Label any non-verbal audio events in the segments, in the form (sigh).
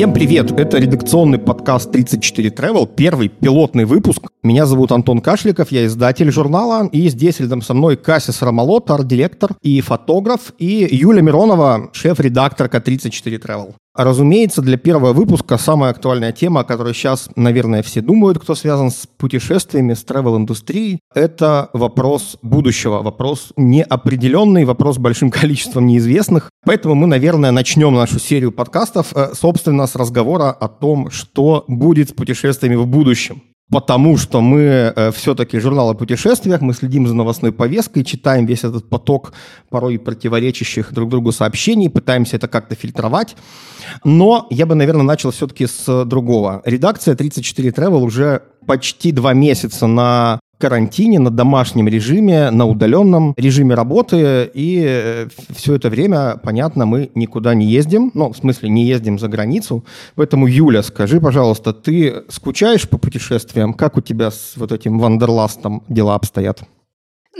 Всем привет! Это редакционный подкаст 34 Travel, первый пилотный выпуск. Меня зовут Антон Кашликов, я издатель журнала, и здесь рядом со мной Кассис Рамалот, арт-директор и фотограф, и Юля Миронова, шеф-редакторка 34 Travel. Разумеется, для первого выпуска самая актуальная тема, о которой сейчас, наверное, все думают, кто связан с путешествиями, с travel-индустрией, это вопрос будущего, вопрос неопределенный, вопрос с большим (laughs) количеством неизвестных. Поэтому мы, наверное, начнем нашу серию подкастов, э, собственно, с разговора о том, что будет с путешествиями в будущем потому что мы э, все-таки журнал о путешествиях, мы следим за новостной повесткой, читаем весь этот поток порой противоречащих друг другу сообщений, пытаемся это как-то фильтровать. Но я бы, наверное, начал все-таки с другого. Редакция 34 Travel уже почти два месяца на карантине, на домашнем режиме, на удаленном режиме работы, и э, все это время, понятно, мы никуда не ездим, ну, в смысле, не ездим за границу. Поэтому, Юля, скажи, пожалуйста, ты скучаешь по путешествиям? Как у тебя с вот этим вандерластом дела обстоят?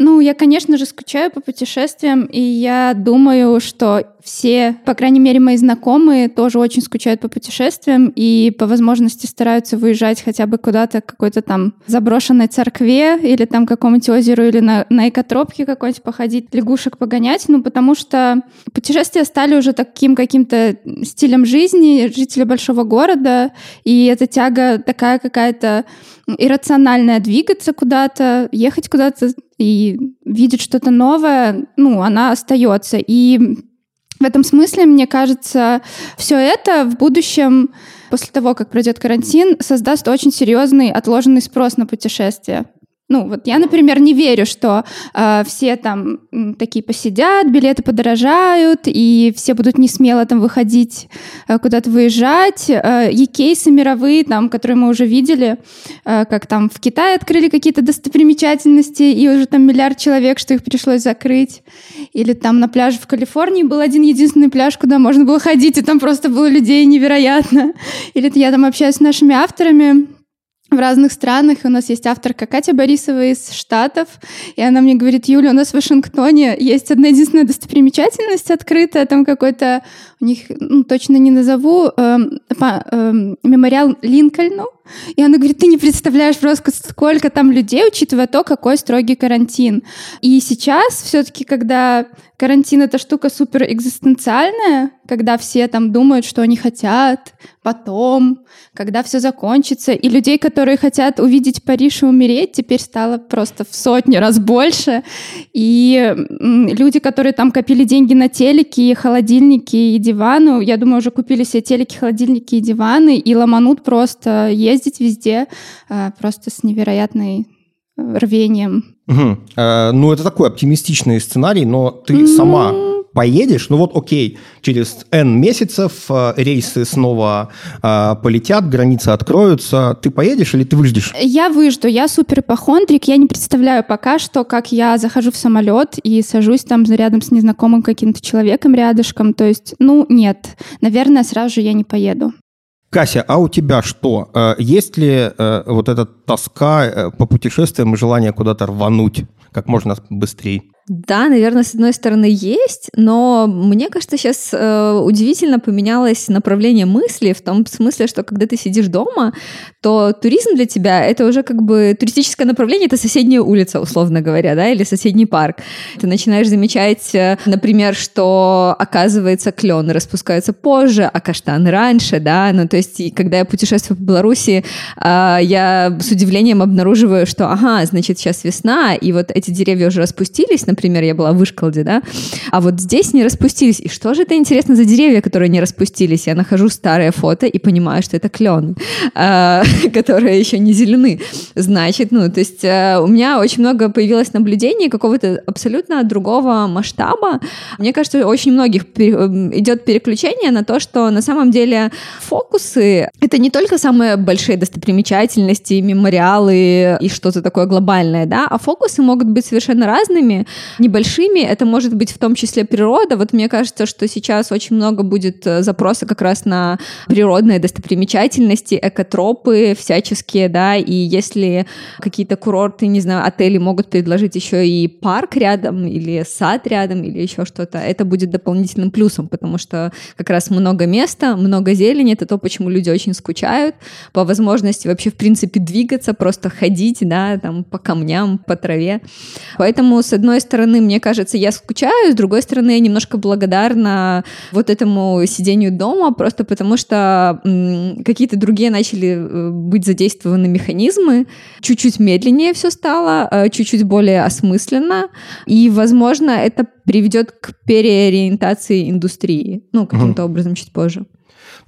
Ну, я, конечно же, скучаю по путешествиям, и я думаю, что все, по крайней мере, мои знакомые тоже очень скучают по путешествиям и по возможности стараются выезжать хотя бы куда-то к какой-то там заброшенной церкве или там какому-нибудь озеру или на, на экотропке какой-нибудь походить, лягушек погонять, ну, потому что путешествия стали уже таким каким-то стилем жизни жителей большого города, и эта тяга такая какая-то иррациональная двигаться куда-то, ехать куда-то и видеть что-то новое, ну, она остается. И в этом смысле, мне кажется, все это в будущем, после того, как пройдет карантин, создаст очень серьезный отложенный спрос на путешествия. Ну, вот я, например, не верю, что э, все там такие посидят, билеты подорожают, и все будут не смело там выходить, э, куда-то выезжать. Э, и кейсы мировые, там, которые мы уже видели, э, как там в Китае открыли какие-то достопримечательности, и уже там миллиард человек, что их пришлось закрыть. Или там на пляже в Калифорнии был один единственный пляж, куда можно было ходить, и там просто было людей невероятно. Или я там общаюсь с нашими авторами, в разных странах. У нас есть авторка Катя Борисова из Штатов, и она мне говорит, Юля, у нас в Вашингтоне есть одна единственная достопримечательность открытая, там какой-то, у них, ну, точно не назову, э, по, э, мемориал Линкольну, и она говорит, ты не представляешь просто, сколько там людей, учитывая то, какой строгий карантин. И сейчас все-таки, когда карантин — это штука супер экзистенциальная, когда все там думают, что они хотят, потом, когда все закончится, и людей, которые хотят увидеть Париж и умереть, теперь стало просто в сотни раз больше. И люди, которые там копили деньги на телеки, холодильники и диваны, я думаю, уже купили себе телеки, холодильники и диваны, и ломанут просто есть ездить везде э, просто с невероятной э, рвением. Угу. Э, ну, это такой оптимистичный сценарий, но ты mm-hmm. сама поедешь, ну вот окей, через N месяцев э, рейсы снова э, полетят, границы откроются, ты поедешь или ты выждешь? Я выжду, я супер ипохондрик, я не представляю пока что, как я захожу в самолет и сажусь там рядом с незнакомым каким-то человеком рядышком, то есть, ну нет, наверное, сразу же я не поеду. Кася, а у тебя что? Э, есть ли э, вот эта тоска э, по путешествиям и желание куда-то рвануть как можно быстрее? Да, наверное, с одной стороны есть, но мне кажется, сейчас э, удивительно поменялось направление мысли в том смысле, что когда ты сидишь дома, то туризм для тебя это уже как бы туристическое направление, это соседняя улица, условно говоря, да, или соседний парк. Ты начинаешь замечать, э, например, что оказывается клены распускаются позже, а каштаны раньше, да, ну то есть когда я путешествую по Беларуси, э, я с удивлением обнаруживаю, что, ага, значит, сейчас весна, и вот эти деревья уже распустились, например, например, я была в Вышколде, да, а вот здесь не распустились. И что же это интересно за деревья, которые не распустились? Я нахожу старое фото и понимаю, что это клен, а, (laughs) которые еще не зелены. Значит, ну, то есть э, у меня очень много появилось наблюдений какого-то абсолютно другого масштаба. Мне кажется, очень многих эм, идет переключение на то, что на самом деле фокусы — это не только самые большие достопримечательности, мемориалы и что-то такое глобальное, да, а фокусы могут быть совершенно разными, небольшими, это может быть в том числе природа, вот мне кажется, что сейчас очень много будет э, запроса как раз на природные достопримечательности, экотропы всяческие, да, и если какие-то курорты, не знаю, отели могут предложить еще и парк рядом, или сад рядом, или еще что-то, это будет дополнительным плюсом, потому что как раз много места, много зелени, это то, почему люди очень скучают, по возможности вообще, в принципе, двигаться, просто ходить, да, там, по камням, по траве. Поэтому, с одной стороны, мне кажется, я скучаю, с другой стороны, я немножко благодарна вот этому сидению дома, просто потому что какие-то другие начали э, быть задействованы механизмы, чуть-чуть медленнее все стало, э, чуть-чуть более осмысленно, и, возможно, это приведет к переориентации индустрии, ну, каким-то угу. образом чуть позже.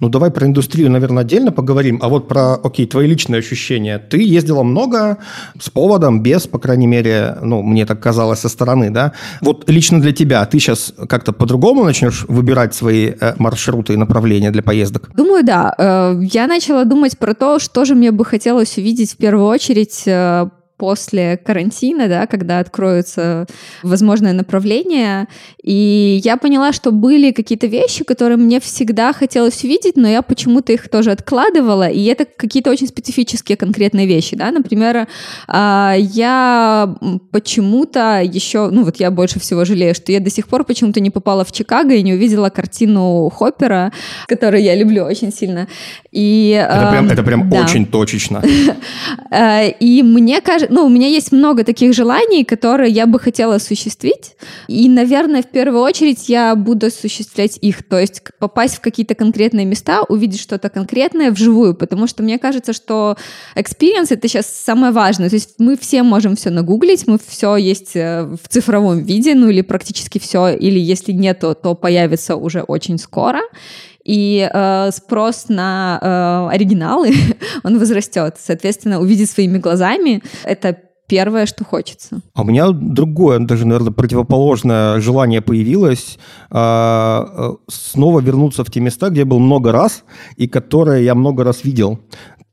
Ну, давай про индустрию, наверное, отдельно поговорим. А вот про, окей, твои личные ощущения. Ты ездила много, с поводом, без, по крайней мере, ну, мне так казалось со стороны, да? Вот лично для тебя, ты сейчас как-то по-другому начнешь выбирать свои э, маршруты и направления для поездок? Думаю, да. Э, я начала думать про то, что же мне бы хотелось увидеть в первую очередь э, после карантина, да, когда откроются возможные направления. И я поняла, что были какие-то вещи, которые мне всегда хотелось увидеть, но я почему-то их тоже откладывала. И это какие-то очень специфические конкретные вещи, да. Например, а, я почему-то еще, ну вот я больше всего жалею, что я до сих пор почему-то не попала в Чикаго и не увидела картину Хоппера, которую я люблю очень сильно. И, это прям, это прям да. очень точечно. А, (laughs) и мне кажется, ну, у меня есть много таких желаний, которые я бы хотела осуществить. И, наверное, в первую очередь я буду осуществлять их. То есть попасть в какие-то конкретные места, увидеть что-то конкретное вживую. Потому что мне кажется, что experience — это сейчас самое важное. То есть мы все можем все нагуглить, мы все есть э, в цифровом виде, ну или практически все. Или если нет, то, то появится уже очень скоро и э, спрос на э, оригиналы, (laughs) он возрастет. Соответственно, увидеть своими глазами — это первое, что хочется. А у меня другое, даже, наверное, противоположное желание появилось а, э, снова вернуться в те места, где я был много раз и которые я много раз видел.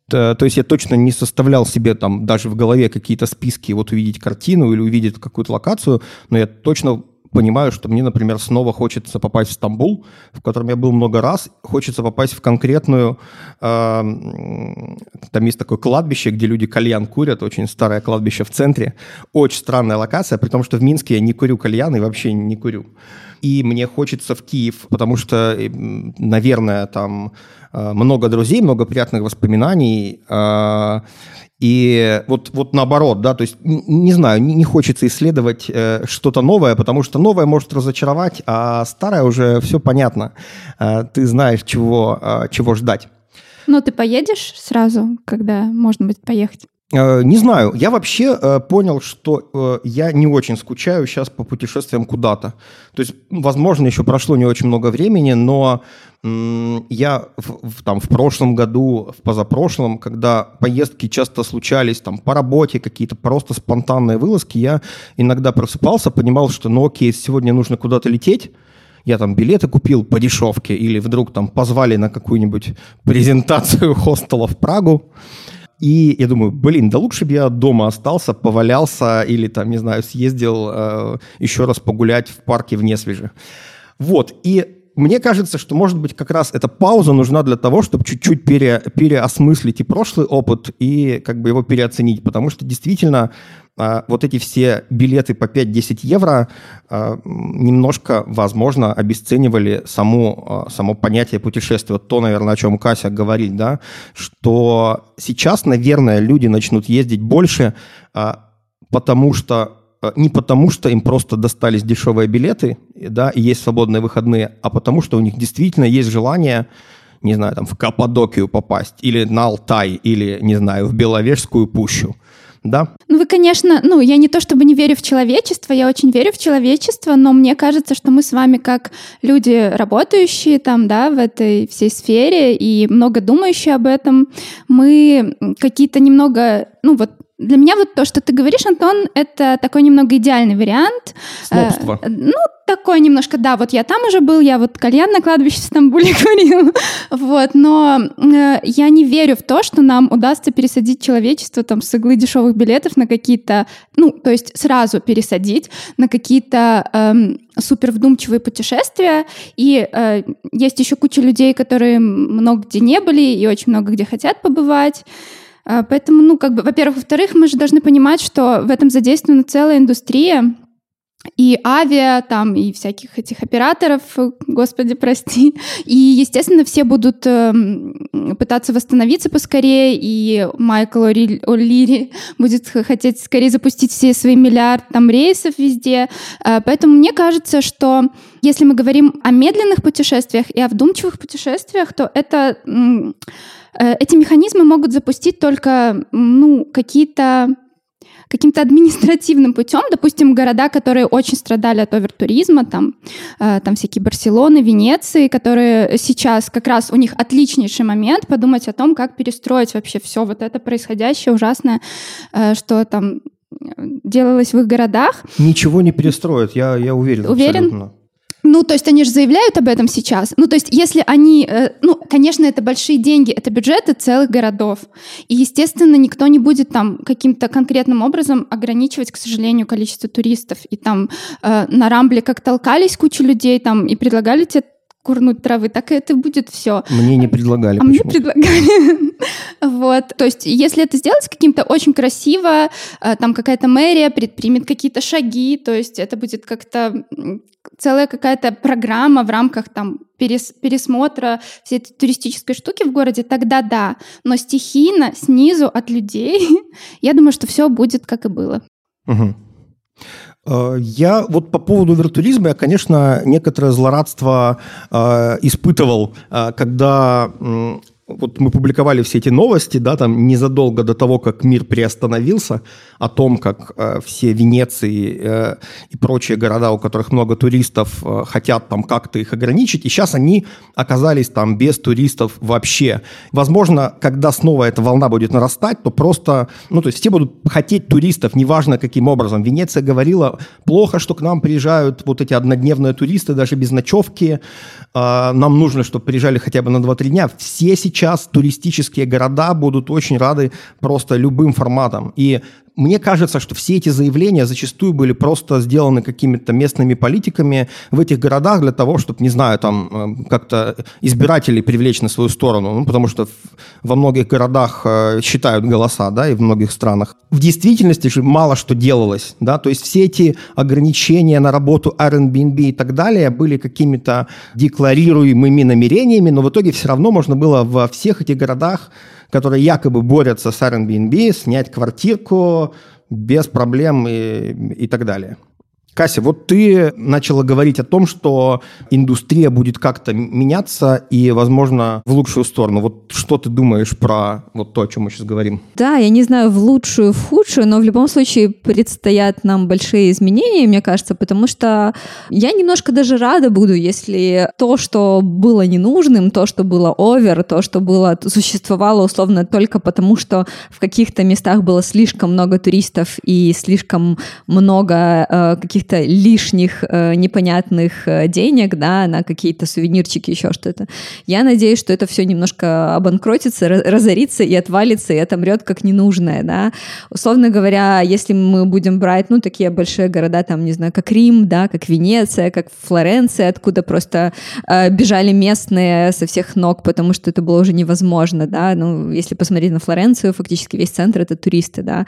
То есть я точно не составлял себе там даже в голове какие-то списки, вот увидеть картину или увидеть какую-то локацию, но я точно понимаю, что мне, например, снова хочется попасть в Стамбул, в котором я был много раз, хочется попасть в конкретную... Э, там есть такое кладбище, где люди кальян курят, очень старое кладбище в центре. Очень странная локация, при том, что в Минске я не курю кальян и вообще не курю. И мне хочется в Киев, потому что, наверное, там э, много друзей, много приятных воспоминаний. Э, и вот, вот наоборот, да, то есть, не знаю, не, не хочется исследовать э, что-то новое, потому что новое может разочаровать, а старое уже все понятно. Э, ты знаешь, чего, э, чего ждать. Ну, ты поедешь сразу, когда можно будет поехать? Э, не знаю, я вообще э, понял, что э, я не очень скучаю сейчас по путешествиям куда-то. То есть, возможно, еще прошло не очень много времени, но я в, там, в прошлом году, в позапрошлом, когда поездки часто случались там, по работе, какие-то просто спонтанные вылазки, я иногда просыпался, понимал, что ну окей, сегодня нужно куда-то лететь, я там билеты купил по дешевке, или вдруг там позвали на какую-нибудь презентацию (laughs) хостела в Прагу, и я думаю, блин, да лучше бы я дома остался, повалялся или там, не знаю, съездил э, еще раз погулять в парке в Несвеже. Вот, и мне кажется, что, может быть, как раз эта пауза нужна для того, чтобы чуть-чуть пере, переосмыслить и прошлый опыт, и как бы его переоценить, потому что действительно вот эти все билеты по 5-10 евро а, немножко, возможно, обесценивали само, а, само понятие путешествия. То, наверное, о чем Кася говорит, да, что сейчас, наверное, люди начнут ездить больше, потому что не потому, что им просто достались дешевые билеты, да, и есть свободные выходные, а потому, что у них действительно есть желание, не знаю, там, в Каппадокию попасть, или на Алтай, или, не знаю, в Беловежскую пущу да? Ну, вы, конечно, ну, я не то чтобы не верю в человечество, я очень верю в человечество, но мне кажется, что мы с вами как люди, работающие там, да, в этой всей сфере и много думающие об этом, мы какие-то немного, ну, вот для меня вот то, что ты говоришь, Антон, это такой немного идеальный вариант. Снобство. Э, ну, такой немножко, да, вот я там уже был, я вот кальян на кладбище в Стамбуле (laughs) курил, вот, но э, я не верю в то, что нам удастся пересадить человечество там с иглы дешевых билетов на какие-то, ну, то есть сразу пересадить на какие-то эм, супер вдумчивые путешествия, и э, есть еще куча людей, которые много где не были и очень много где хотят побывать, э, Поэтому, ну, как бы, во-первых, во-вторых, мы же должны понимать, что в этом задействована целая индустрия, и авиа, там, и всяких этих операторов, господи, прости. И, естественно, все будут э, пытаться восстановиться поскорее, и Майкл О'Лири будет хотеть скорее запустить все свои миллиард там рейсов везде. Э, поэтому мне кажется, что если мы говорим о медленных путешествиях и о вдумчивых путешествиях, то это... Э, эти механизмы могут запустить только ну, какие-то каким-то административным путем, допустим, города, которые очень страдали от овертуризма, там, э, там всякие Барселоны, Венеции, которые сейчас как раз у них отличнейший момент подумать о том, как перестроить вообще все вот это происходящее ужасное, э, что там делалось в их городах. Ничего не перестроят, я, я уверен. Уверен? Абсолютно. Ну, то есть они же заявляют об этом сейчас. Ну, то есть если они... Э, ну, конечно, это большие деньги, это бюджеты целых городов. И, естественно, никто не будет там каким-то конкретным образом ограничивать, к сожалению, количество туристов. И там э, на Рамбле как толкались куча людей там и предлагали тебе курнуть травы, так это будет все. Мне не предлагали. А мне предлагали. (laughs) вот. То есть, если это сделать каким-то очень красиво, э, там какая-то мэрия предпримет какие-то шаги, то есть это будет как-то целая какая-то программа в рамках там перес, пересмотра всей этой туристической штуки в городе, тогда да. Но стихийно, снизу, от людей, (laughs) я думаю, что все будет как и было. Угу. Я вот по поводу виртуализма, я, конечно, некоторое злорадство э, испытывал, э, когда вот мы публиковали все эти новости, да, там незадолго до того, как мир приостановился, о том, как э, все Венеции э, и прочие города, у которых много туристов, э, хотят там как-то их ограничить, и сейчас они оказались там без туристов вообще. Возможно, когда снова эта волна будет нарастать, то просто, ну, то есть все будут хотеть туристов, неважно каким образом. Венеция говорила, плохо, что к нам приезжают вот эти однодневные туристы, даже без ночевки, э, нам нужно, чтобы приезжали хотя бы на 2-3 дня. Все сейчас сейчас туристические города будут очень рады просто любым форматам. И мне кажется, что все эти заявления зачастую были просто сделаны какими-то местными политиками в этих городах для того, чтобы, не знаю, там э, как-то избирателей привлечь на свою сторону, ну, потому что во многих городах э, считают голоса, да, и в многих странах. В действительности же мало что делалось, да, то есть все эти ограничения на работу Airbnb и так далее были какими-то декларируемыми намерениями, но в итоге все равно можно было во всех этих городах которые якобы борются с Airbnb, снять квартирку без проблем и, и так далее. Кася, вот ты начала говорить о том, что индустрия будет как-то меняться и, возможно, в лучшую сторону. Вот что ты думаешь про вот то, о чем мы сейчас говорим? Да, я не знаю, в лучшую, в худшую, но в любом случае предстоят нам большие изменения, мне кажется, потому что я немножко даже рада буду, если то, что было ненужным, то, что было овер, то, что было, существовало условно только потому, что в каких-то местах было слишком много туристов и слишком много э, каких-то каких-то лишних э, непонятных э, денег, да, на какие-то сувенирчики, еще что-то. Я надеюсь, что это все немножко обанкротится, разорится и отвалится, и отомрет как ненужное, да. Условно говоря, если мы будем брать, ну, такие большие города, там, не знаю, как Рим, да, как Венеция, как Флоренция, откуда просто э, бежали местные со всех ног, потому что это было уже невозможно, да, ну, если посмотреть на Флоренцию, фактически весь центр — это туристы, да,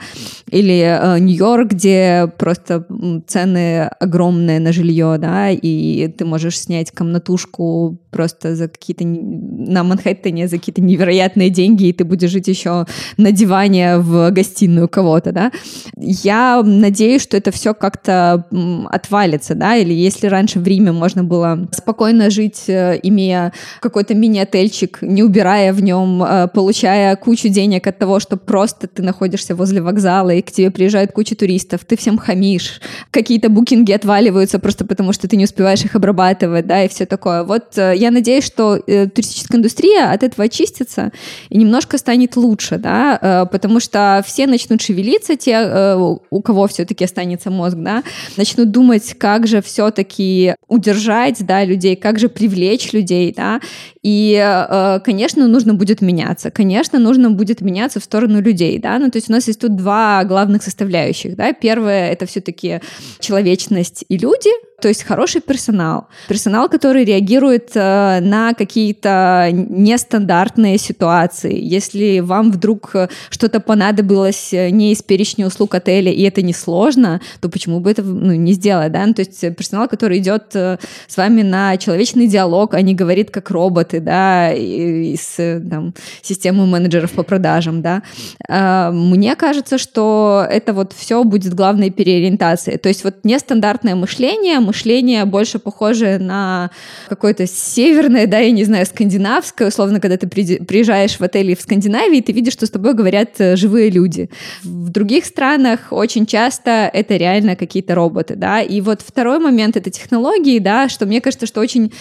или э, Нью-Йорк, где просто цены огромное на жилье, да, и ты можешь снять комнатушку просто за какие-то на Манхэттене за какие-то невероятные деньги, и ты будешь жить еще на диване в гостиную кого-то, да. Я надеюсь, что это все как-то отвалится, да, или если раньше в Риме можно было спокойно жить, э, имея какой-то мини-отельчик, не убирая в нем, э, получая кучу денег от того, что просто ты находишься возле вокзала, и к тебе приезжает куча туристов, ты всем хамишь, какие-то букинги отваливаются просто потому, что ты не успеваешь их обрабатывать, да, и все такое. Вот э, я надеюсь, что э, туристическая индустрия от этого очистится и немножко станет лучше, да, э, потому что все начнут шевелиться, те, у кого все-таки останется мозг, да, начнут думать, как же все-таки удержать, да, людей, как же привлечь людей, да, и, э, конечно, нужно будет меняться, конечно, нужно будет меняться в сторону людей, да, ну, то есть у нас есть тут два главных составляющих, да, первое — это все-таки человечность и люди, то есть хороший персонал. Персонал, который реагирует э, на какие-то нестандартные ситуации. Если вам вдруг э, что-то понадобилось э, не из перечня услуг отеля, и это несложно, то почему бы это ну, не сделать, да? Ну, то есть персонал, который идет э, с вами на человечный диалог, а не говорит как роботы, да, из там, системы менеджеров по продажам, да. Э, мне кажется, что это вот все будет главной переориентацией. То есть вот нестандартное мышление, мышление больше похожее на какое-то северное, да, я не знаю, скандинавское, условно, когда ты приезжаешь в отель в Скандинавии, ты видишь, что с тобой говорят э, живые люди. В других странах очень часто это реально какие-то роботы, да, и вот второй момент — это технологии, да, что мне кажется, что очень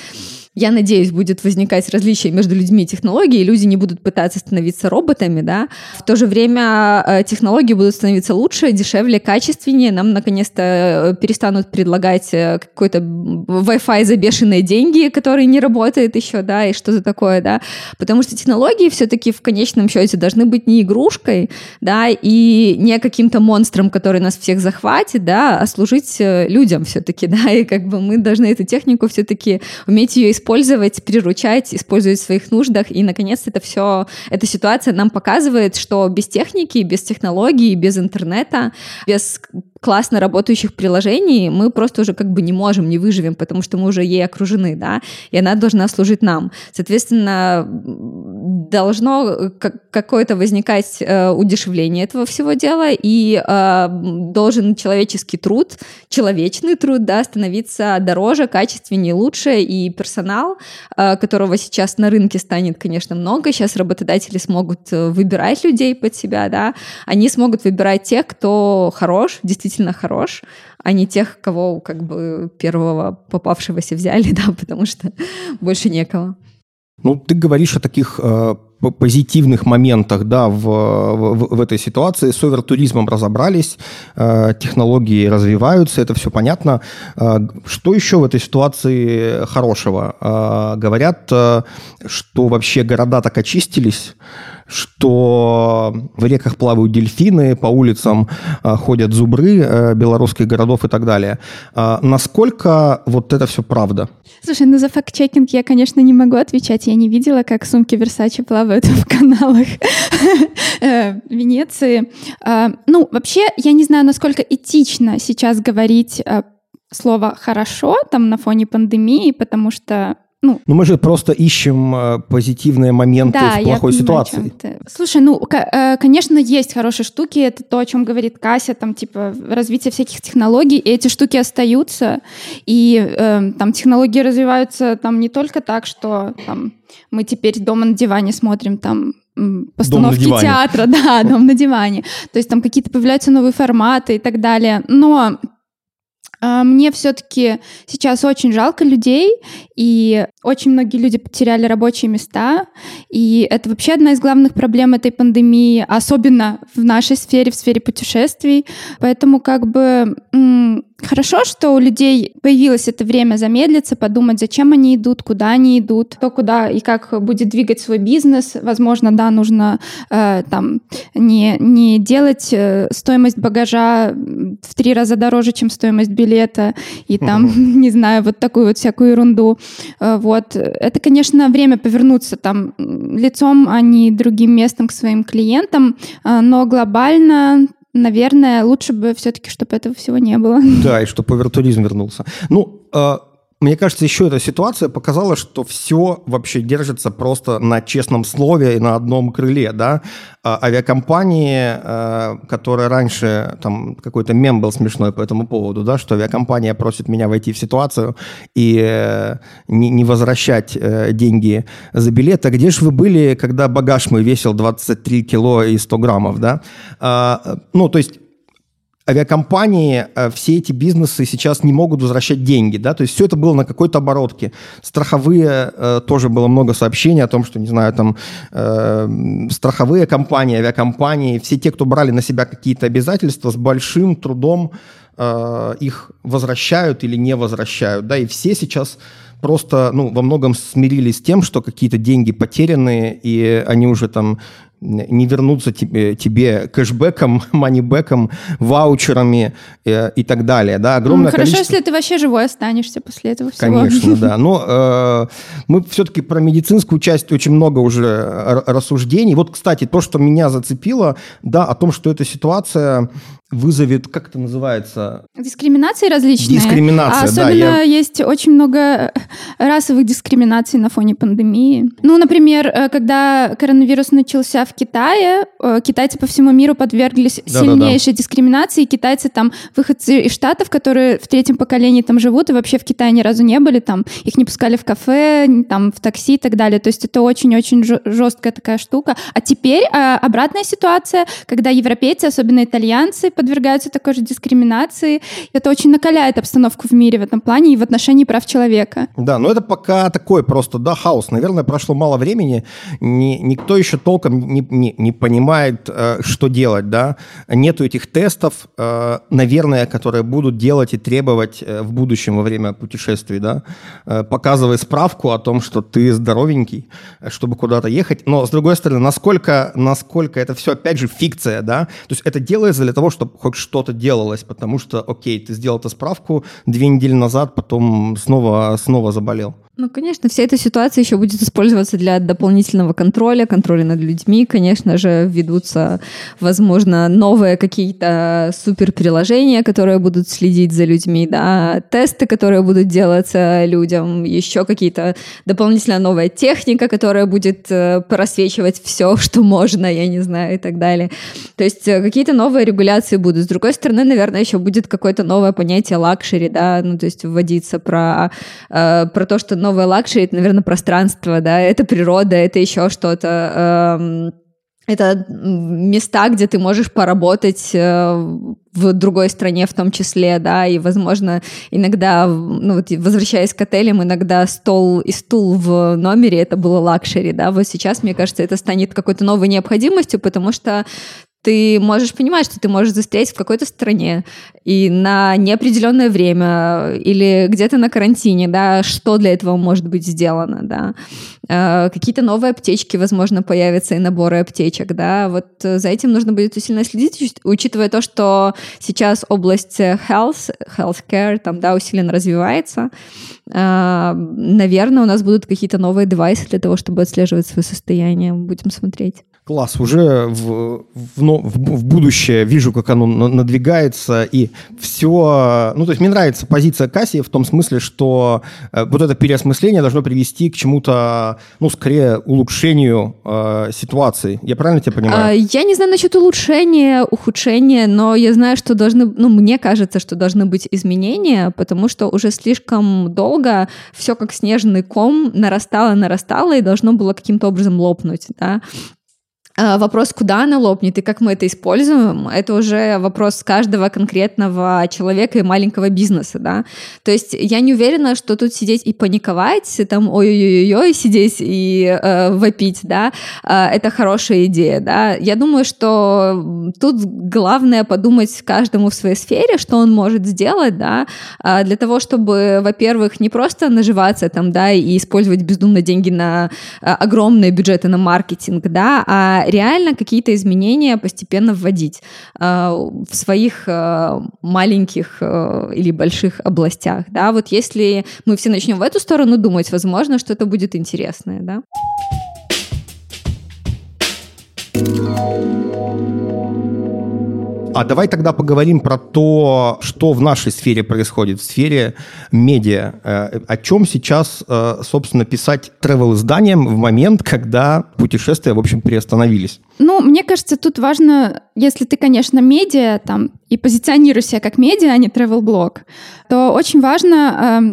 я надеюсь, будет возникать различие между людьми и технологией, люди не будут пытаться становиться роботами, да. В то же время э, технологии будут становиться лучше, дешевле, качественнее. Нам наконец-то э, перестанут предлагать э, какой-то Wi-Fi за бешеные деньги, который не работает еще, да, и что за такое, да. Потому что технологии все-таки в конечном счете должны быть не игрушкой, да, и не каким-то монстром, который нас всех захватит, да, а служить людям все-таки, (laughs) да, и как бы мы должны эту технику все-таки уметь ее использовать использовать, приручать, использовать в своих нуждах. И, наконец, это все, эта ситуация нам показывает, что без техники, без технологий, без интернета, без классно работающих приложений мы просто уже как бы не можем, не выживем, потому что мы уже ей окружены, да, и она должна служить нам. Соответственно, должно какое-то возникать э, удешевление этого всего дела, и э, должен человеческий труд, человечный труд, да, становиться дороже, качественнее, лучше, и персонал, э, которого сейчас на рынке станет, конечно, много, сейчас работодатели смогут э, выбирать людей под себя, да, они смогут выбирать тех, кто хорош, действительно действительно хорош, а не тех, кого как бы первого попавшегося взяли, (laughs) да, потому что больше некого. Ну, ты говоришь о таких э, позитивных моментах да, в, в, в этой ситуации. С овертуризмом разобрались, э, технологии развиваются, это все понятно. Э, что еще в этой ситуации хорошего? Э, говорят, э, что вообще города так очистились, что в реках плавают дельфины, по улицам э, ходят зубры э, белорусских городов и так далее. Э, насколько вот это все правда? Слушай, ну за факт-чекинг я, конечно, не могу отвечать. Я не видела, как сумки Versace плавают (laughs) в каналах Венеции. Э, ну, вообще, я не знаю, насколько этично сейчас говорить слово «хорошо» там на фоне пандемии, потому что ну, ну, мы же просто ищем э, позитивные моменты да, в плохой понимаю, ситуации. Слушай, ну, э, конечно, есть хорошие штуки. Это то, о чем говорит Кася, там, типа, развитие всяких технологий. И эти штуки остаются. И э, там технологии развиваются там не только так, что там, мы теперь дома на диване смотрим там постановки театра, (laughs) да, дом на диване. То есть там какие-то появляются новые форматы и так далее. Но мне все-таки сейчас очень жалко людей, и очень многие люди потеряли рабочие места, и это вообще одна из главных проблем этой пандемии, особенно в нашей сфере, в сфере путешествий. Поэтому как бы Хорошо, что у людей появилось это время замедлиться, подумать, зачем они идут, куда они идут, то куда и как будет двигать свой бизнес. Возможно, да, нужно э, там не, не делать э, стоимость багажа в три раза дороже, чем стоимость билета, и там, (laughs) не знаю, вот такую вот всякую ерунду. Э, вот. Это, конечно, время повернуться там лицом, а не другим местом к своим клиентам, э, но глобально наверное, лучше бы все-таки, чтобы этого всего не было. Да, и чтобы овертуризм вернулся. Ну, э, мне кажется, еще эта ситуация показала, что все вообще держится просто на честном слове и на одном крыле, да. А авиакомпании, э, которые раньше, там какой-то мем был смешной по этому поводу, да, что авиакомпания просит меня войти в ситуацию и э, не, не возвращать э, деньги за билет. А где же вы были, когда багаж мой весил 23 кило и 100 граммов, да? А, ну, то есть авиакомпании, э, все эти бизнесы сейчас не могут возвращать деньги, да, то есть все это было на какой-то оборотке. Страховые, э, тоже было много сообщений о том, что, не знаю, там, э, страховые компании, авиакомпании, все те, кто брали на себя какие-то обязательства, с большим трудом э, их возвращают или не возвращают, да, и все сейчас просто, ну, во многом смирились с тем, что какие-то деньги потеряны, и они уже там не вернуться тебе, тебе кэшбэком, (laughs) манибэком, ваучерами э, и так далее. Да, огромное ну, хорошо, количество... если ты вообще живой останешься после этого всего. Конечно, (laughs) да. Но э, мы все-таки про медицинскую часть очень много уже рассуждений. Вот, кстати, то, что меня зацепило, да, о том, что эта ситуация вызовет, как это называется? Дискриминации различные. Дискриминация, а особенно да. Я... есть очень много расовых дискриминаций на фоне пандемии. Ну, например, э, когда коронавирус начался в Китае, э, китайцы по всему миру подверглись да, сильнейшей да, да. дискриминации. Китайцы там, выходцы из Штатов, которые в третьем поколении там живут и вообще в Китае ни разу не были, там их не пускали в кафе, там в такси и так далее. То есть это очень-очень жесткая такая штука. А теперь э, обратная ситуация, когда европейцы, особенно итальянцы, подвергаются такой же дискриминации. Это очень накаляет обстановку в мире в этом плане и в отношении прав человека. Да, но это пока такой просто, да, хаос. Наверное, прошло мало времени, ни, никто еще толком не, не, не понимает, э, что делать, да. Нету этих тестов, э, наверное, которые будут делать и требовать э, в будущем во время путешествий, да. Э, показывай справку о том, что ты здоровенький, чтобы куда-то ехать. Но, с другой стороны, насколько, насколько это все, опять же, фикция, да. То есть это делается для того, чтобы хоть что-то делалось, потому что, окей, ты сделал эту справку две недели назад, потом снова, снова заболел. Ну, конечно, вся эта ситуация еще будет использоваться для дополнительного контроля, контроля над людьми. Конечно же, ведутся, возможно, новые какие-то суперприложения, которые будут следить за людьми, да, тесты, которые будут делаться людям, еще какие-то дополнительная новая техника, которая будет э, просвечивать все, что можно, я не знаю, и так далее. То есть э, какие-то новые регуляции будут. С другой стороны, наверное, еще будет какое-то новое понятие luxury, да, ну, то есть вводиться про, э, про то, что новое luxury, это, наверное, пространство, да, это природа, это еще что-то. Эм, это места, где ты можешь поработать э, в другой стране в том числе, да, и, возможно, иногда, ну, вот, возвращаясь к отелям, иногда стол и стул в номере, это было luxury, да, вот сейчас, мне кажется, это станет какой-то новой необходимостью, потому что ты можешь понимать, что ты можешь застрять в какой-то стране и на неопределенное время или где-то на карантине, да, что для этого может быть сделано, да. Э, какие-то новые аптечки, возможно, появятся и наборы аптечек, да. Вот за этим нужно будет усиленно следить, учитывая то, что сейчас область health, healthcare там, да, усиленно развивается. Э, наверное, у нас будут какие-то новые девайсы для того, чтобы отслеживать свое состояние. Будем смотреть. Класс, уже в, в, в, в будущее вижу, как оно надвигается, и все... Ну, то есть мне нравится позиция Касси в том смысле, что э, вот это переосмысление должно привести к чему-то, ну, скорее, улучшению э, ситуации. Я правильно тебя понимаю? А, я не знаю насчет улучшения, ухудшения, но я знаю, что должны... Ну, мне кажется, что должны быть изменения, потому что уже слишком долго все как снежный ком нарастало, нарастало и должно было каким-то образом лопнуть, да. А, вопрос, куда она лопнет и как мы это используем, это уже вопрос каждого конкретного человека и маленького бизнеса, да. То есть я не уверена, что тут сидеть и паниковать, там ой-ой-ой, сидеть и э, вопить, да, э, это хорошая идея, да. Я думаю, что тут главное подумать каждому в своей сфере, что он может сделать, да, э, для того, чтобы, во-первых, не просто наживаться там, да, и использовать бездумно деньги на э, огромные бюджеты на маркетинг, да, а реально какие-то изменения постепенно вводить э, в своих э, маленьких э, или больших областях, да, вот если мы все начнем в эту сторону думать, возможно, что-то будет интересное, да. А давай тогда поговорим про то, что в нашей сфере происходит, в сфере медиа. Э, о чем сейчас, э, собственно, писать travel изданиям в момент, когда путешествия, в общем, приостановились? Ну, мне кажется, тут важно, если ты, конечно, медиа там и позиционируешь себя как медиа, а не travel блог то очень важно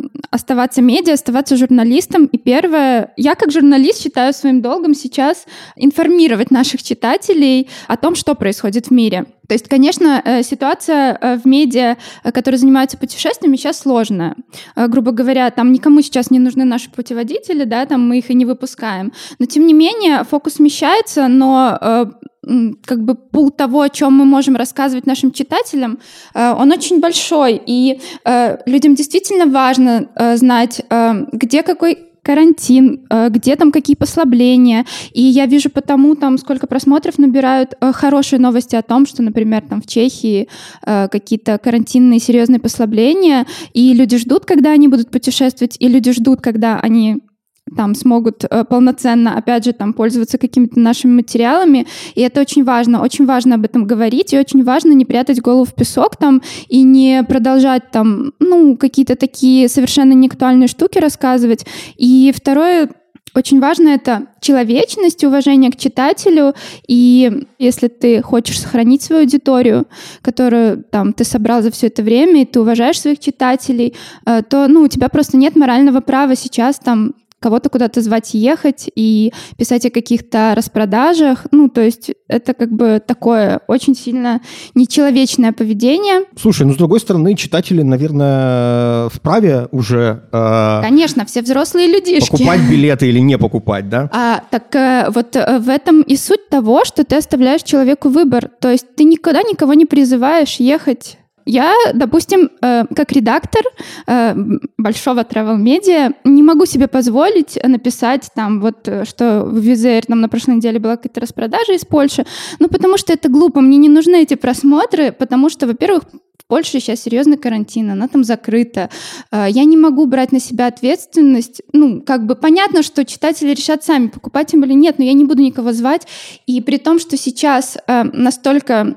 э, оставаться медиа, оставаться журналистом. И первое, я как журналист считаю своим долгом сейчас информировать наших читателей о том, что происходит в мире. То есть, конечно, э, ситуация э, в медиа, э, которые занимаются путешествиями, сейчас сложная. Грубо говоря, там никому сейчас не нужны наши путеводители, да, там мы их и не выпускаем. Но, тем не менее, фокус смещается, но как бы пул того, о чем мы можем рассказывать нашим читателям, э, он очень большой, и э, людям действительно важно э, знать, где какой карантин, где там какие послабления. И я вижу потому, там, сколько просмотров набирают хорошие новости о том, что, например, там в Чехии какие-то карантинные серьезные послабления, и люди ждут, когда они будут путешествовать, и люди ждут, когда они там смогут э, полноценно, опять же, там пользоваться какими-то нашими материалами, и это очень важно, очень важно об этом говорить, и очень важно не прятать голову в песок там и не продолжать там, ну, какие-то такие совершенно неактуальные штуки рассказывать. И второе, очень важно это человечность, уважение к читателю, и если ты хочешь сохранить свою аудиторию, которую там ты собрал за все это время, и ты уважаешь своих читателей, э, то ну, у тебя просто нет морального права сейчас там кого-то куда-то звать ехать и писать о каких-то распродажах. Ну, то есть это как бы такое очень сильно нечеловечное поведение. Слушай, ну, с другой стороны, читатели, наверное, вправе уже... Э, Конечно, все взрослые людишки. Покупать билеты или не покупать, да? А, так э, вот э, в этом и суть того, что ты оставляешь человеку выбор. То есть ты никогда никого не призываешь ехать я, допустим, э, как редактор э, большого travel медиа не могу себе позволить написать там вот, э, что в Визер там на прошлой неделе была какая-то распродажа из Польши, ну потому что это глупо, мне не нужны эти просмотры, потому что, во-первых, в Польше сейчас серьезный карантин, она там закрыта. Я не могу брать на себя ответственность. Ну, как бы понятно, что читатели решат сами, покупать им или нет, но я не буду никого звать. И при том, что сейчас настолько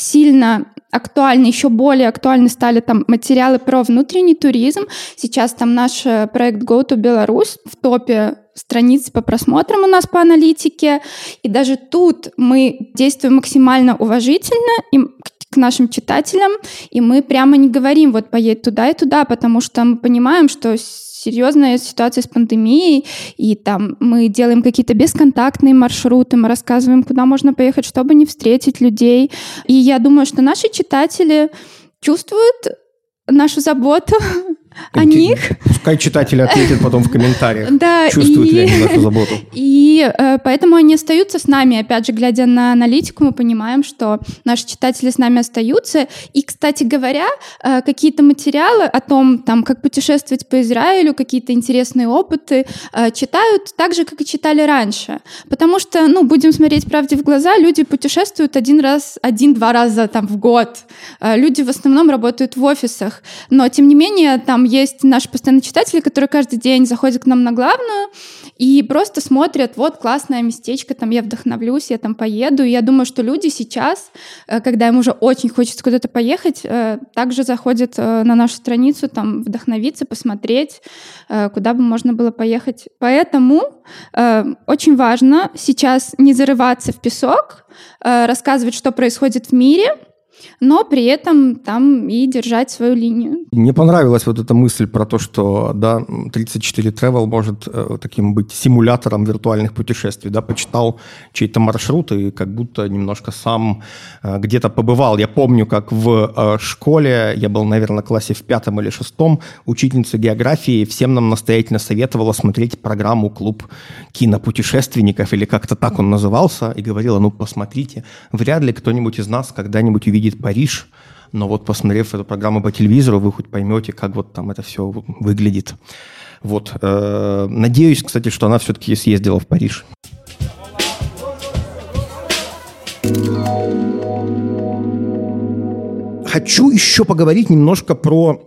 сильно актуальны, еще более актуальны стали там материалы про внутренний туризм. Сейчас там наш э, проект Go to Belarus в топе страниц по просмотрам у нас по аналитике. И даже тут мы действуем максимально уважительно и к нашим читателям, и мы прямо не говорим, вот поедь туда и туда, потому что мы понимаем, что серьезная ситуация с пандемией, и там мы делаем какие-то бесконтактные маршруты, мы рассказываем, куда можно поехать, чтобы не встретить людей. И я думаю, что наши читатели чувствуют нашу заботу (laughs) о них. Пускай читатели ответят потом в комментариях, (laughs) да, чувствуют и, ли они нашу заботу. (laughs) И э, поэтому они остаются с нами. Опять же, глядя на аналитику, мы понимаем, что наши читатели с нами остаются. И, кстати говоря, э, какие-то материалы о том, там, как путешествовать по Израилю, какие-то интересные опыты э, читают так же, как и читали раньше. Потому что, ну, будем смотреть правде в глаза, люди путешествуют один раз, один-два раза там в год. Э, люди в основном работают в офисах. Но, тем не менее, там есть наши постоянные читатели, которые каждый день заходят к нам на главную и просто смотрят, вот классное местечко, там я вдохновлюсь, я там поеду. И я думаю, что люди сейчас, э, когда им уже очень хочется куда-то поехать, э, также заходят э, на нашу страницу, там вдохновиться, посмотреть, куда бы можно было поехать. Поэтому очень важно сейчас не зарываться в песок, рассказывать, что происходит в мире — но при этом там и держать свою линию. Мне понравилась вот эта мысль про то, что да, 34 Travel может э, таким быть симулятором виртуальных путешествий. Да, почитал чей-то маршрут и как будто немножко сам э, где-то побывал. Я помню, как в э, школе, я был, наверное, в классе в пятом или шестом, учительница географии всем нам настоятельно советовала смотреть программу «Клуб кинопутешественников» или как-то так он назывался, и говорила, ну, посмотрите, вряд ли кто-нибудь из нас когда-нибудь увидит видит Париж, но вот посмотрев эту программу по телевизору, вы хоть поймете, как вот там это все выглядит. Вот. Э, надеюсь, кстати, что она все-таки съездила в Париж. Хочу еще поговорить немножко про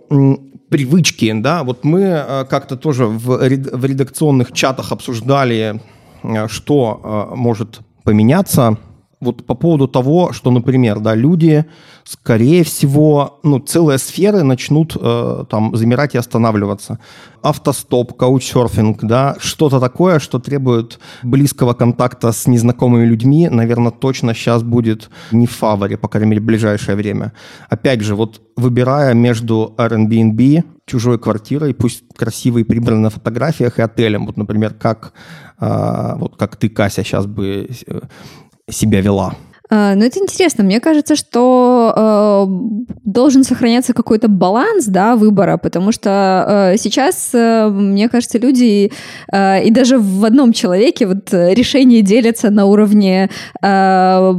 привычки, да, вот мы э, как-то тоже в, редакционных чатах обсуждали, э, что может поменяться вот по поводу того, что, например, да, люди, скорее всего, ну, целые сферы начнут э, там замирать и останавливаться. Автостоп, каучсерфинг, да, что-то такое, что требует близкого контакта с незнакомыми людьми, наверное, точно сейчас будет не в фаворе, по крайней мере, в ближайшее время. Опять же, вот выбирая между Airbnb, чужой квартирой, пусть красивой, прибранной на фотографиях, и отелем, вот, например, как, э, вот как ты, Кася, сейчас бы э, себя вела? А, ну, это интересно. Мне кажется, что э, должен сохраняться какой-то баланс да, выбора, потому что э, сейчас, э, мне кажется, люди э, и даже в одном человеке вот решения делятся на уровне э,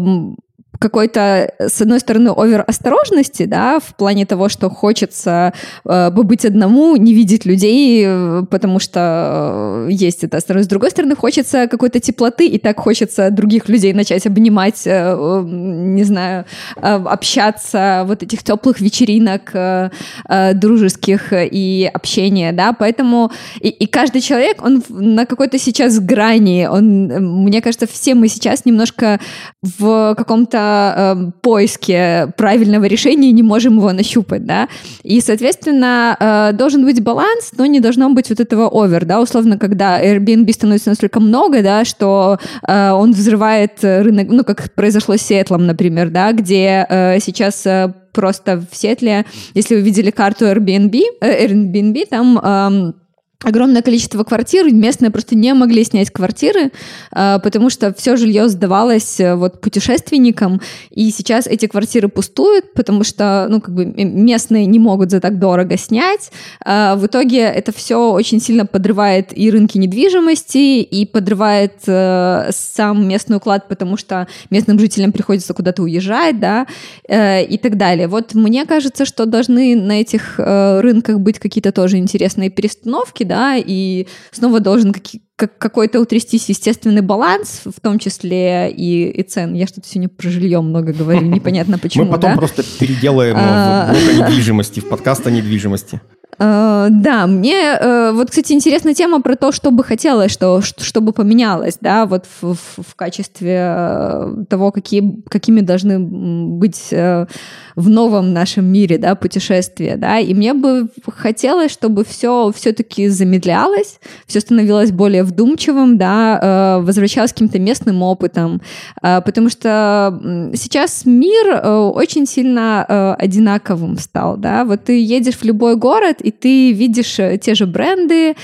какой-то, с одной стороны, овер осторожности, да, в плане того, что хочется э, побыть одному, не видеть людей, э, потому что э, есть это осторожность. С другой стороны, хочется какой-то теплоты, и так хочется других людей начать обнимать, э, э, не знаю, э, общаться, вот этих теплых вечеринок э, э, дружеских и общения, да, поэтому и, и каждый человек, он на какой-то сейчас грани, он, мне кажется, все мы сейчас немножко в каком-то э, поиске правильного решения не можем его нащупать, да, и, соответственно, э, должен быть баланс, но не должно быть вот этого овер, да, условно, когда Airbnb становится настолько много, да, что э, он взрывает рынок, ну, как произошло с Сиэтлом, например, да, где э, сейчас э, просто в Сетле, если вы видели карту Airbnb, э, Airbnb, там... Э, огромное количество квартир, местные просто не могли снять квартиры, а, потому что все жилье сдавалось э, вот путешественникам, и сейчас эти квартиры пустуют, потому что, ну, как бы местные не могут за так дорого снять. А, в итоге это все очень сильно подрывает и рынки недвижимости, и подрывает э, сам местный уклад, потому что местным жителям приходится куда-то уезжать, да, э, и так далее. Вот мне кажется, что должны на этих рынках быть какие-то тоже интересные перестановки, да, да, и снова должен как, какой-то утрястись естественный баланс, в том числе и, и цен. Я что-то сегодня про жилье много говорю, (laughs) непонятно почему. Мы потом да? просто переделаем а. в блок недвижимости, в подкаст о недвижимости. Uh, да, мне uh, вот, кстати, интересная тема про то, что бы хотелось, что, чтобы поменялось, да, вот в, в, в качестве uh, того, какие, какими должны быть в новом нашем мире, да, путешествия, да, и мне бы хотелось, чтобы все все-таки замедлялось, все становилось более вдумчивым, да, возвращалось к каким-то местным опытом, потому что сейчас мир очень сильно одинаковым стал, да, вот ты едешь в любой город, и ты видишь э, те же бренды,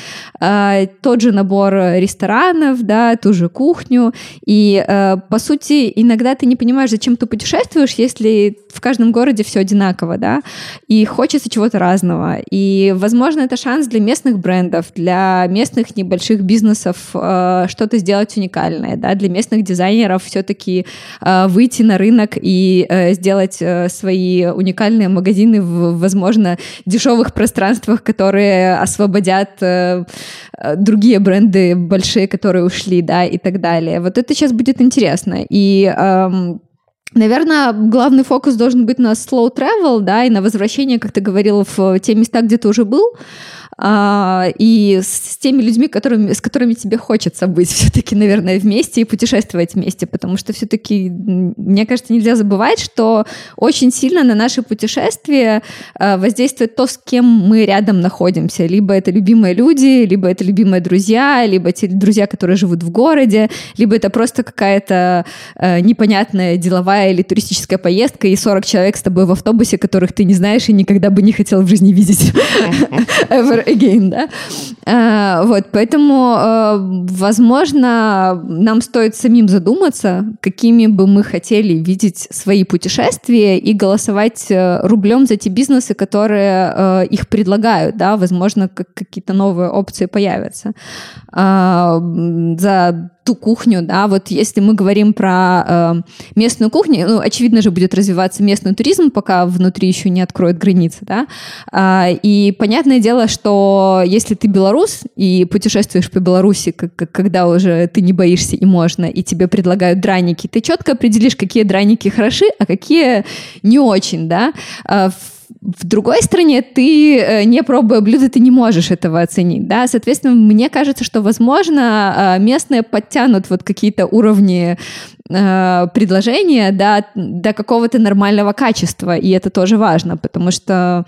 э, тот же набор ресторанов, да, ту же кухню, и, э, по сути, иногда ты не понимаешь, зачем ты путешествуешь, если в каждом городе все одинаково, да, и хочется чего-то разного. И, возможно, это шанс для местных брендов, для местных небольших бизнесов что-то сделать уникальное, да, для местных дизайнеров все-таки выйти на рынок и сделать свои уникальные магазины в, возможно, дешевых пространствах, пространствах, которые освободят э, э, другие бренды большие, которые ушли, да, и так далее. Вот это сейчас будет интересно. И эм, Наверное, главный фокус должен быть на slow travel, да, и на возвращение, как ты говорил, в те места, где ты уже был, а, и с, с теми людьми, которыми, с которыми тебе хочется быть (laughs) все-таки, наверное, вместе и путешествовать вместе, потому что все-таки, мне кажется, нельзя забывать, что очень сильно на наши путешествия а, воздействует то, с кем мы рядом находимся. Либо это любимые люди, либо это любимые друзья, либо те друзья, которые живут в городе, либо это просто какая-то а, непонятная деловая или туристическая поездка, и 40 человек с тобой в автобусе, которых ты не знаешь и никогда бы не хотел в жизни видеть (laughs) (laughs) again, да. А, вот, поэтому, а, возможно, нам стоит самим задуматься, какими бы мы хотели видеть свои путешествия и голосовать э, рублем за те бизнесы, которые э, их предлагают, да, возможно, какие-то новые опции появятся. А, за ту кухню, да, вот если мы говорим про э, местную кухню, ну, очевидно же будет развиваться местный туризм, пока внутри еще не откроют границы, да, э, и понятное дело, что если ты белорус и путешествуешь по Беларуси, как, как, когда уже ты не боишься и можно, и тебе предлагают драники, ты четко определишь, какие драники хороши, а какие не очень, да, э, другой стране ты, э, не пробуя блюдо, ты не можешь этого оценить, да, соответственно, мне кажется, что, возможно, местные подтянут вот какие-то уровни предложения да, до какого-то нормального качества, и это тоже важно, потому что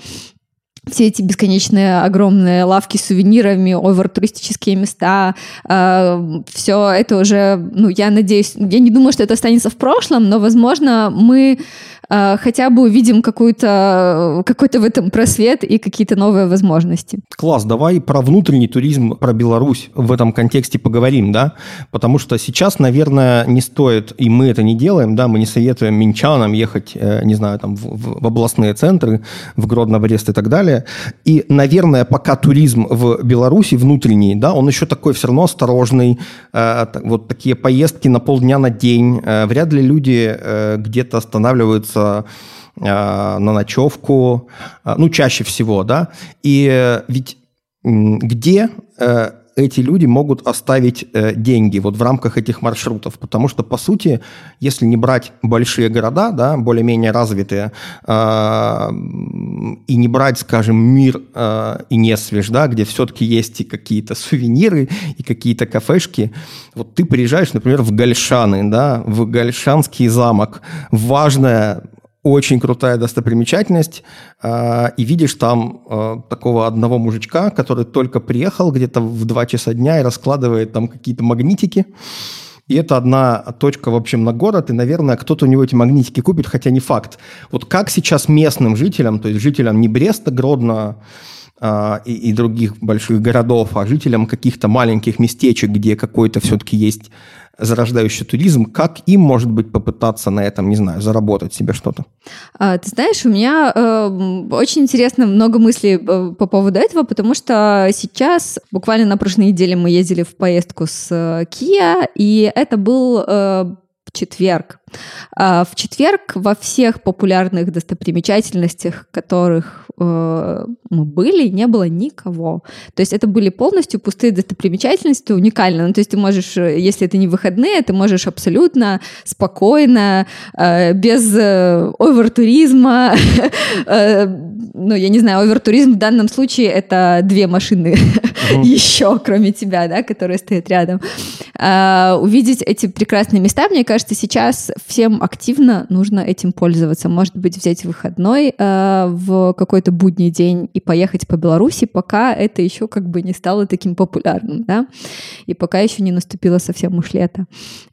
все эти бесконечные огромные лавки с сувенирами, овер-туристические места, э, все это уже, ну, я надеюсь, я не думаю, что это останется в прошлом, но, возможно, мы э, хотя бы увидим какой-то какой-то в этом просвет и какие-то новые возможности. Класс, давай про внутренний туризм, про Беларусь в этом контексте поговорим, да, потому что сейчас, наверное, не стоит, и мы это не делаем, да, мы не советуем минчанам ехать, э, не знаю, там, в, в областные центры, в Гродно, Брест и так далее, далее. И, наверное, пока туризм в Беларуси внутренний, да, он еще такой все равно осторожный. Э, вот такие поездки на полдня на день. Э, вряд ли люди э, где-то останавливаются на ночевку, ну, чаще всего, да. И ведь где эти люди могут оставить э, деньги вот в рамках этих маршрутов. Потому что, по сути, если не брать большие города, да, более-менее развитые, э, и не брать, скажем, мир э, и Несвеж, да, где все-таки есть и какие-то сувениры, и какие-то кафешки, вот ты приезжаешь, например, в Гальшаны, да, в Гальшанский замок, важная очень крутая достопримечательность, э, и видишь там э, такого одного мужичка, который только приехал где-то в 2 часа дня и раскладывает там какие-то магнитики. И это одна точка, в общем, на город, и, наверное, кто-то у него эти магнитики купит, хотя не факт. Вот как сейчас местным жителям, то есть жителям не Бреста, Гродно э, и, и других больших городов, а жителям каких-то маленьких местечек, где какой-то все-таки есть зарождающий туризм, как им, может быть, попытаться на этом, не знаю, заработать себе что-то? А, ты знаешь, у меня э, очень интересно много мыслей э, по поводу этого, потому что сейчас, буквально на прошлой неделе мы ездили в поездку с э, Kia, и это был э, четверг. А, в четверг во всех популярных достопримечательностях, которых э, мы были, не было никого. То есть это были полностью пустые достопримечательности, уникально. Ну, то есть ты можешь, э, если это не выходные, ты можешь абсолютно спокойно, э, без овертуризма, (laughs) э, ну, я не знаю, овертуризм в данном случае это две машины (laughs) еще, кроме тебя, да, которые стоят рядом. Э, увидеть эти прекрасные места, мне кажется, сейчас всем активно нужно этим пользоваться. Может быть, взять выходной э, в какой-то будний день и поехать по Беларуси, пока это еще как бы не стало таким популярным, да, и пока еще не наступило совсем уж лето.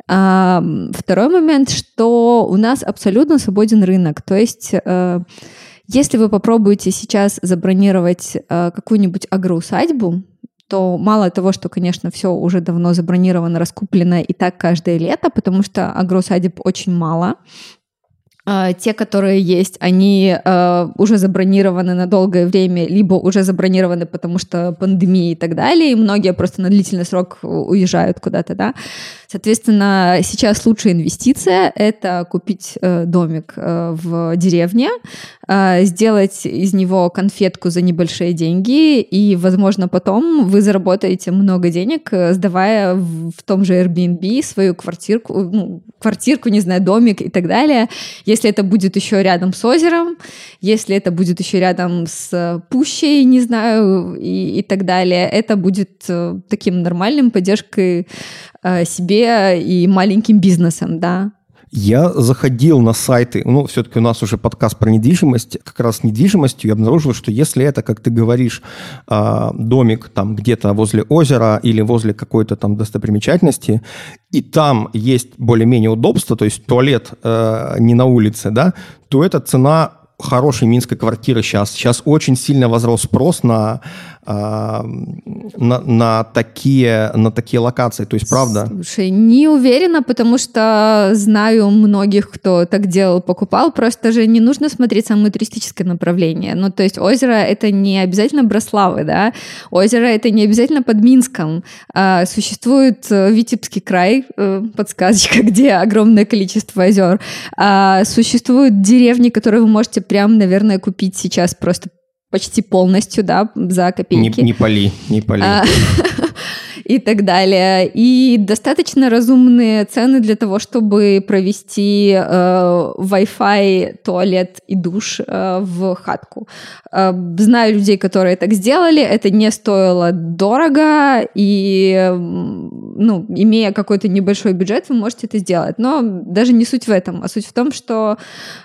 А, второй момент, что у нас абсолютно свободен рынок, то есть э, если вы попробуете сейчас забронировать э, какую-нибудь агроусадьбу, то мало того, что, конечно, все уже давно забронировано, раскуплено и так каждое лето, потому что агросадеб очень мало, а, те, которые есть, они э, уже забронированы на долгое время, либо уже забронированы, потому что пандемия и так далее, и многие просто на длительный срок уезжают куда-то, да. Соответственно, сейчас лучшая инвестиция — это купить э, домик э, в деревне, э, сделать из него конфетку за небольшие деньги, и, возможно, потом вы заработаете много денег, сдавая в, том же Airbnb свою квартирку, ну, квартирку, не знаю, домик и так далее. Если это будет еще рядом с озером, если это будет еще рядом с пущей, не знаю, и, и так далее, это будет таким нормальным поддержкой себе и маленьким бизнесом, да. Я заходил на сайты, ну, все-таки у нас уже подкаст про недвижимость, как раз с недвижимостью я обнаружил, что если это, как ты говоришь, а, домик там где-то возле озера или возле какой-то там достопримечательности, и там есть более-менее удобство, то есть туалет э, не на улице, да, то эта цена хорошей минской квартиры сейчас. Сейчас очень сильно возрос спрос на на, на, такие, на такие локации. То есть, правда? Слушай, не уверена, потому что знаю многих, кто так делал, покупал. Просто же не нужно смотреть самое туристическое направление. Ну, то есть озеро — это не обязательно Брославы, да? Озеро — это не обязательно под Минском. А, существует э, Витебский край, э, подсказочка, (laughs) где огромное количество озер. А, существуют деревни, которые вы можете прям, наверное, купить сейчас просто почти полностью, да, за копейки. Не, не пали, не пали. (laughs) И так далее. И достаточно разумные цены для того, чтобы провести э, Wi-Fi, туалет и душ э, в хатку. Э, знаю людей, которые так сделали, это не стоило дорого, и, ну, имея какой-то небольшой бюджет, вы можете это сделать. Но даже не суть в этом, а суть в том, что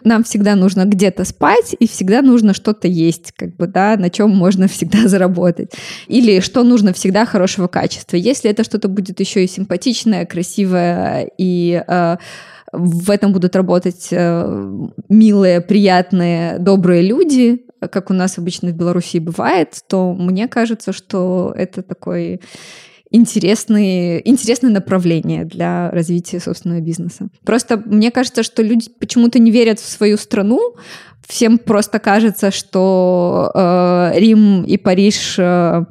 нам всегда нужно где-то спать, и всегда нужно что-то есть, как бы, да, на чем можно всегда (laughs) заработать. Или что нужно всегда хорошего качества. Если это что-то будет еще и симпатичное, красивое, и э, в этом будут работать э, милые, приятные, добрые люди, как у нас обычно в Беларуси бывает, то мне кажется, что это такой интересные, интересное направление для развития собственного бизнеса. Просто мне кажется, что люди почему-то не верят в свою страну, всем просто кажется, что э, Рим и Париж э,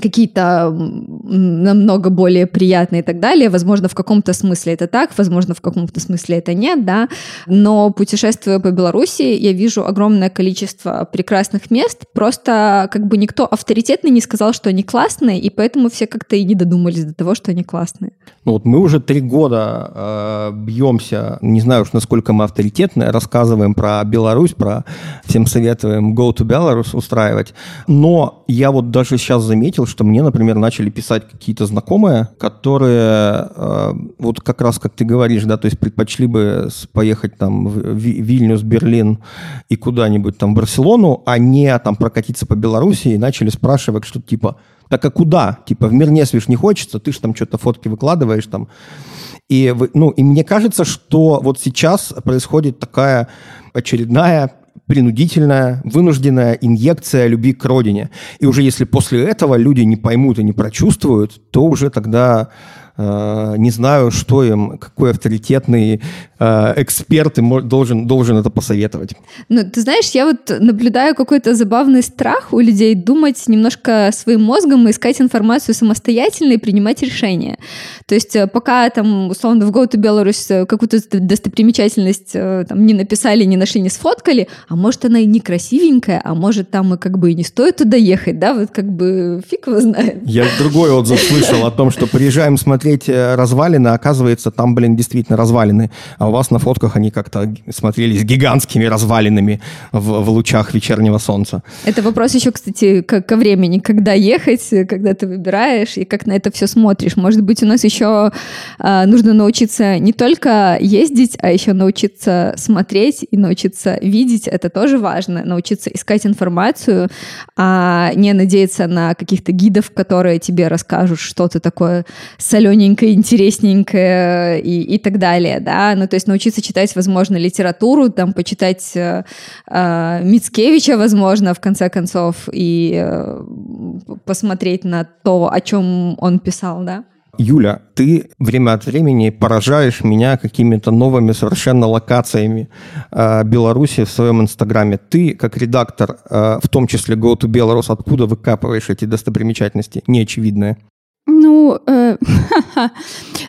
какие-то намного более приятные и так далее. Возможно, в каком-то смысле это так, возможно, в каком-то смысле это нет, да. Но путешествуя по Беларуси, я вижу огромное количество прекрасных мест. Просто как бы никто авторитетный не сказал, что они классные, и поэтому все как-то и не додумались до того, что они классные. Ну вот мы уже три года э, бьемся, не знаю уж, насколько мы авторитетные, рассказываем про Беларусь, про всем советуем Go to Belarus устраивать. Но я вот даже сейчас заметил, заметил, что мне, например, начали писать какие-то знакомые, которые э, вот как раз, как ты говоришь, да, то есть предпочли бы поехать там в Вильнюс, Берлин и куда-нибудь там в Барселону, а не там прокатиться по Беларуси и начали спрашивать что-то типа, так а куда? Типа в мир не свиш не хочется, ты же там что-то фотки выкладываешь там. И, ну, и мне кажется, что вот сейчас происходит такая очередная принудительная, вынужденная инъекция любви к родине. И уже если после этого люди не поймут и не прочувствуют, то уже тогда не знаю, что им, какой авторитетный э, эксперт им должен, должен это посоветовать. Ну, ты знаешь, я вот наблюдаю какой-то забавный страх у людей думать немножко своим мозгом и искать информацию самостоятельно и принимать решения. То есть э, пока там, условно, в Go to Belarus какую-то достопримечательность там не написали, не нашли, не сфоткали, а может она и некрасивенькая, а может там и как бы и не стоит туда ехать, да, вот как бы фиг его знает. Я другой отзыв слышал о том, что приезжаем смотреть смотреть э, развалины, оказывается, там, блин, действительно развалины. А у вас на фотках они как-то смотрелись гигантскими развалинами в, в лучах вечернего солнца. Это вопрос еще, кстати, к, ко времени, когда ехать, когда ты выбираешь и как на это все смотришь. Может быть, у нас еще э, нужно научиться не только ездить, а еще научиться смотреть и научиться видеть. Это тоже важно. Научиться искать информацию, а не надеяться на каких-то гидов, которые тебе расскажут что-то такое соленое зелененькое, интересненькое и, и так далее, да, ну, то есть научиться читать, возможно, литературу, там, почитать э, э, Мицкевича, возможно, в конце концов, и э, посмотреть на то, о чем он писал, да. Юля, ты время от времени поражаешь меня какими-то новыми совершенно локациями э, Беларуси в своем инстаграме. Ты, как редактор, э, в том числе Go to Belarus, откуда выкапываешь эти достопримечательности неочевидные? Ну, э,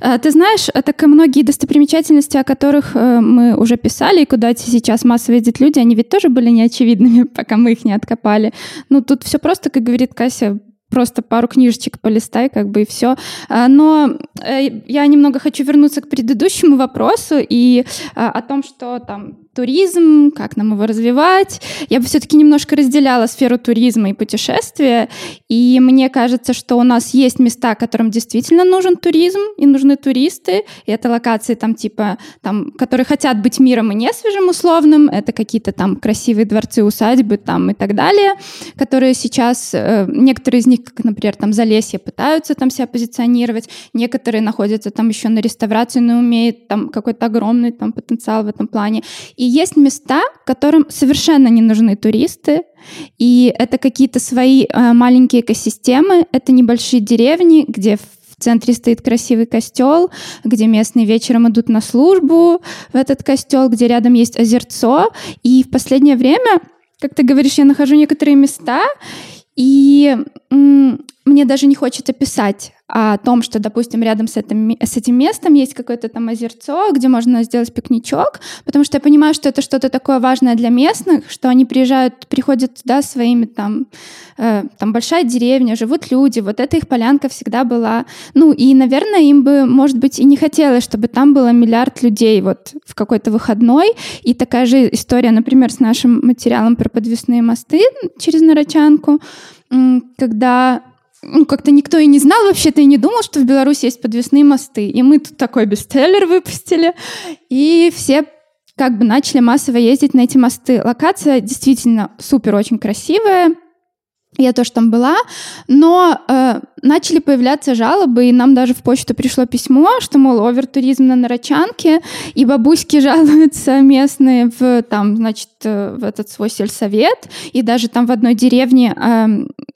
э, (laughs) ты знаешь, так и многие достопримечательности, о которых э, мы уже писали, и куда сейчас массово ездят люди, они ведь тоже были неочевидными, (laughs) пока мы их не откопали. Ну, тут все просто, как говорит Кася, просто пару книжечек полистай, как бы и все. А, но э, я немного хочу вернуться к предыдущему вопросу и а, о том, что там туризм, как нам его развивать. Я бы все-таки немножко разделяла сферу туризма и путешествия, и мне кажется, что у нас есть места, которым действительно нужен туризм, и нужны туристы, и это локации там типа, там, которые хотят быть миром и не свежим условным, это какие-то там красивые дворцы, усадьбы там и так далее, которые сейчас, э, некоторые из них, как, например, там Залесье, пытаются там себя позиционировать, некоторые находятся там еще на реставрации, но умеют там какой-то огромный там потенциал в этом плане. И и есть места, которым совершенно не нужны туристы, и это какие-то свои э, маленькие экосистемы, это небольшие деревни, где в центре стоит красивый костел, где местные вечером идут на службу в этот костел, где рядом есть озерцо. И в последнее время, как ты говоришь, я нахожу некоторые места, и мне даже не хочется писать о том, что, допустим, рядом с этим, с этим местом есть какое-то там озерцо, где можно сделать пикничок, потому что я понимаю, что это что-то такое важное для местных, что они приезжают, приходят туда своими там, э, там большая деревня, живут люди, вот эта их полянка всегда была. Ну и, наверное, им бы, может быть, и не хотелось, чтобы там было миллиард людей вот в какой-то выходной. И такая же история, например, с нашим материалом про подвесные мосты через Нарочанку, когда ну, как-то никто и не знал вообще-то и не думал, что в Беларуси есть подвесные мосты. И мы тут такой бестселлер выпустили, и все как бы начали массово ездить на эти мосты. Локация действительно супер очень красивая, я тоже там была, но э, начали появляться жалобы, и нам даже в почту пришло письмо, что, мол, овертуризм на Нарочанке, и бабуськи (laughs) жалуются местные в, там, значит, э, в этот свой сельсовет, и даже там в одной деревне э,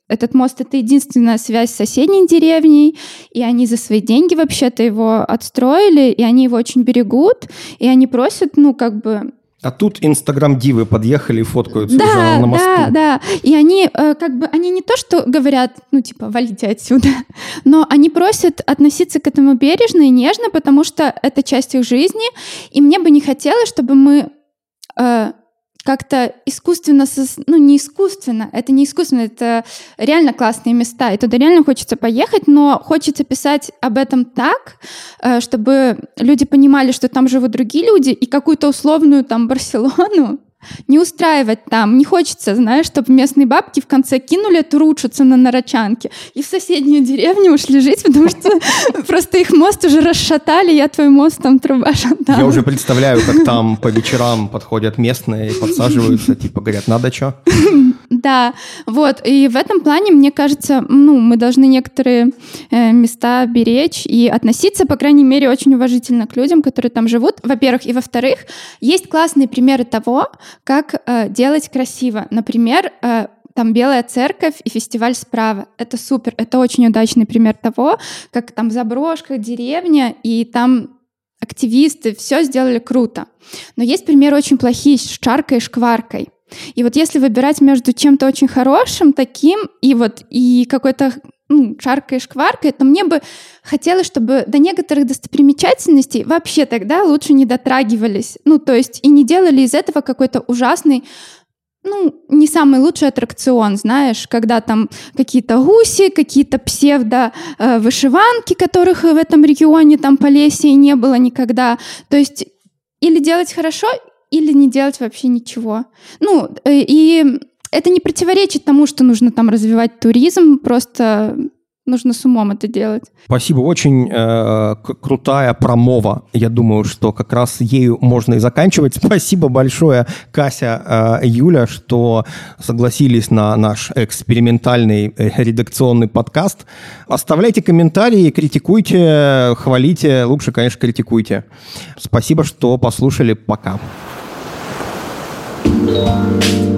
этот мост — это единственная связь с соседней деревней, и они за свои деньги вообще-то его отстроили, и они его очень берегут, и они просят, ну, как бы а тут инстаграм-дивы подъехали и фоткаются да, уже на мосту. Да, да, И они э, как бы, они не то, что говорят, ну типа, валите отсюда, (laughs) но они просят относиться к этому бережно и нежно, потому что это часть их жизни, и мне бы не хотелось, чтобы мы э, как-то искусственно, ну не искусственно, это не искусственно, это реально классные места, и туда реально хочется поехать, но хочется писать об этом так, э, чтобы люди понимали, что там живут другие люди, и какую-то условную там Барселону не устраивать там. Не хочется, знаешь, чтобы местные бабки в конце кинули тручиться на Нарочанке и в соседнюю деревню ушли жить, потому что (laughs) просто их мост уже расшатали, я твой мост там труба шатала. Я уже представляю, как там по вечерам подходят местные и подсаживаются, типа говорят, надо что? (laughs) Да, вот, и в этом плане, мне кажется, ну, мы должны некоторые э, места беречь и относиться, по крайней мере, очень уважительно к людям, которые там живут, во-первых, и во-вторых, есть классные примеры того, как э, делать красиво. Например, э, там Белая церковь и фестиваль справа. Это супер, это очень удачный пример того, как там заброшка, деревня, и там активисты все сделали круто. Но есть примеры очень плохие с Чаркой и Шкваркой. И вот если выбирать между чем-то очень хорошим, таким, и вот и какой-то ну, шаркой и шкваркой, то мне бы хотелось, чтобы до некоторых достопримечательностей вообще тогда лучше не дотрагивались. Ну, то есть и не делали из этого какой-то ужасный ну, не самый лучший аттракцион, знаешь, когда там какие-то гуси, какие-то псевдо-вышиванки, которых в этом регионе там по Полесье не было никогда. То есть или делать хорошо, или не делать вообще ничего. Ну, э, и это не противоречит тому, что нужно там развивать туризм, просто нужно с умом это делать. Спасибо, очень э, крутая промова. Я думаю, что как раз ею можно и заканчивать. (laughs) Спасибо большое, Кася, э, Юля, что согласились на наш экспериментальный э, редакционный подкаст. Оставляйте комментарии, критикуйте, хвалите, лучше, конечно, критикуйте. Спасибо, что послушали. Пока. Thank you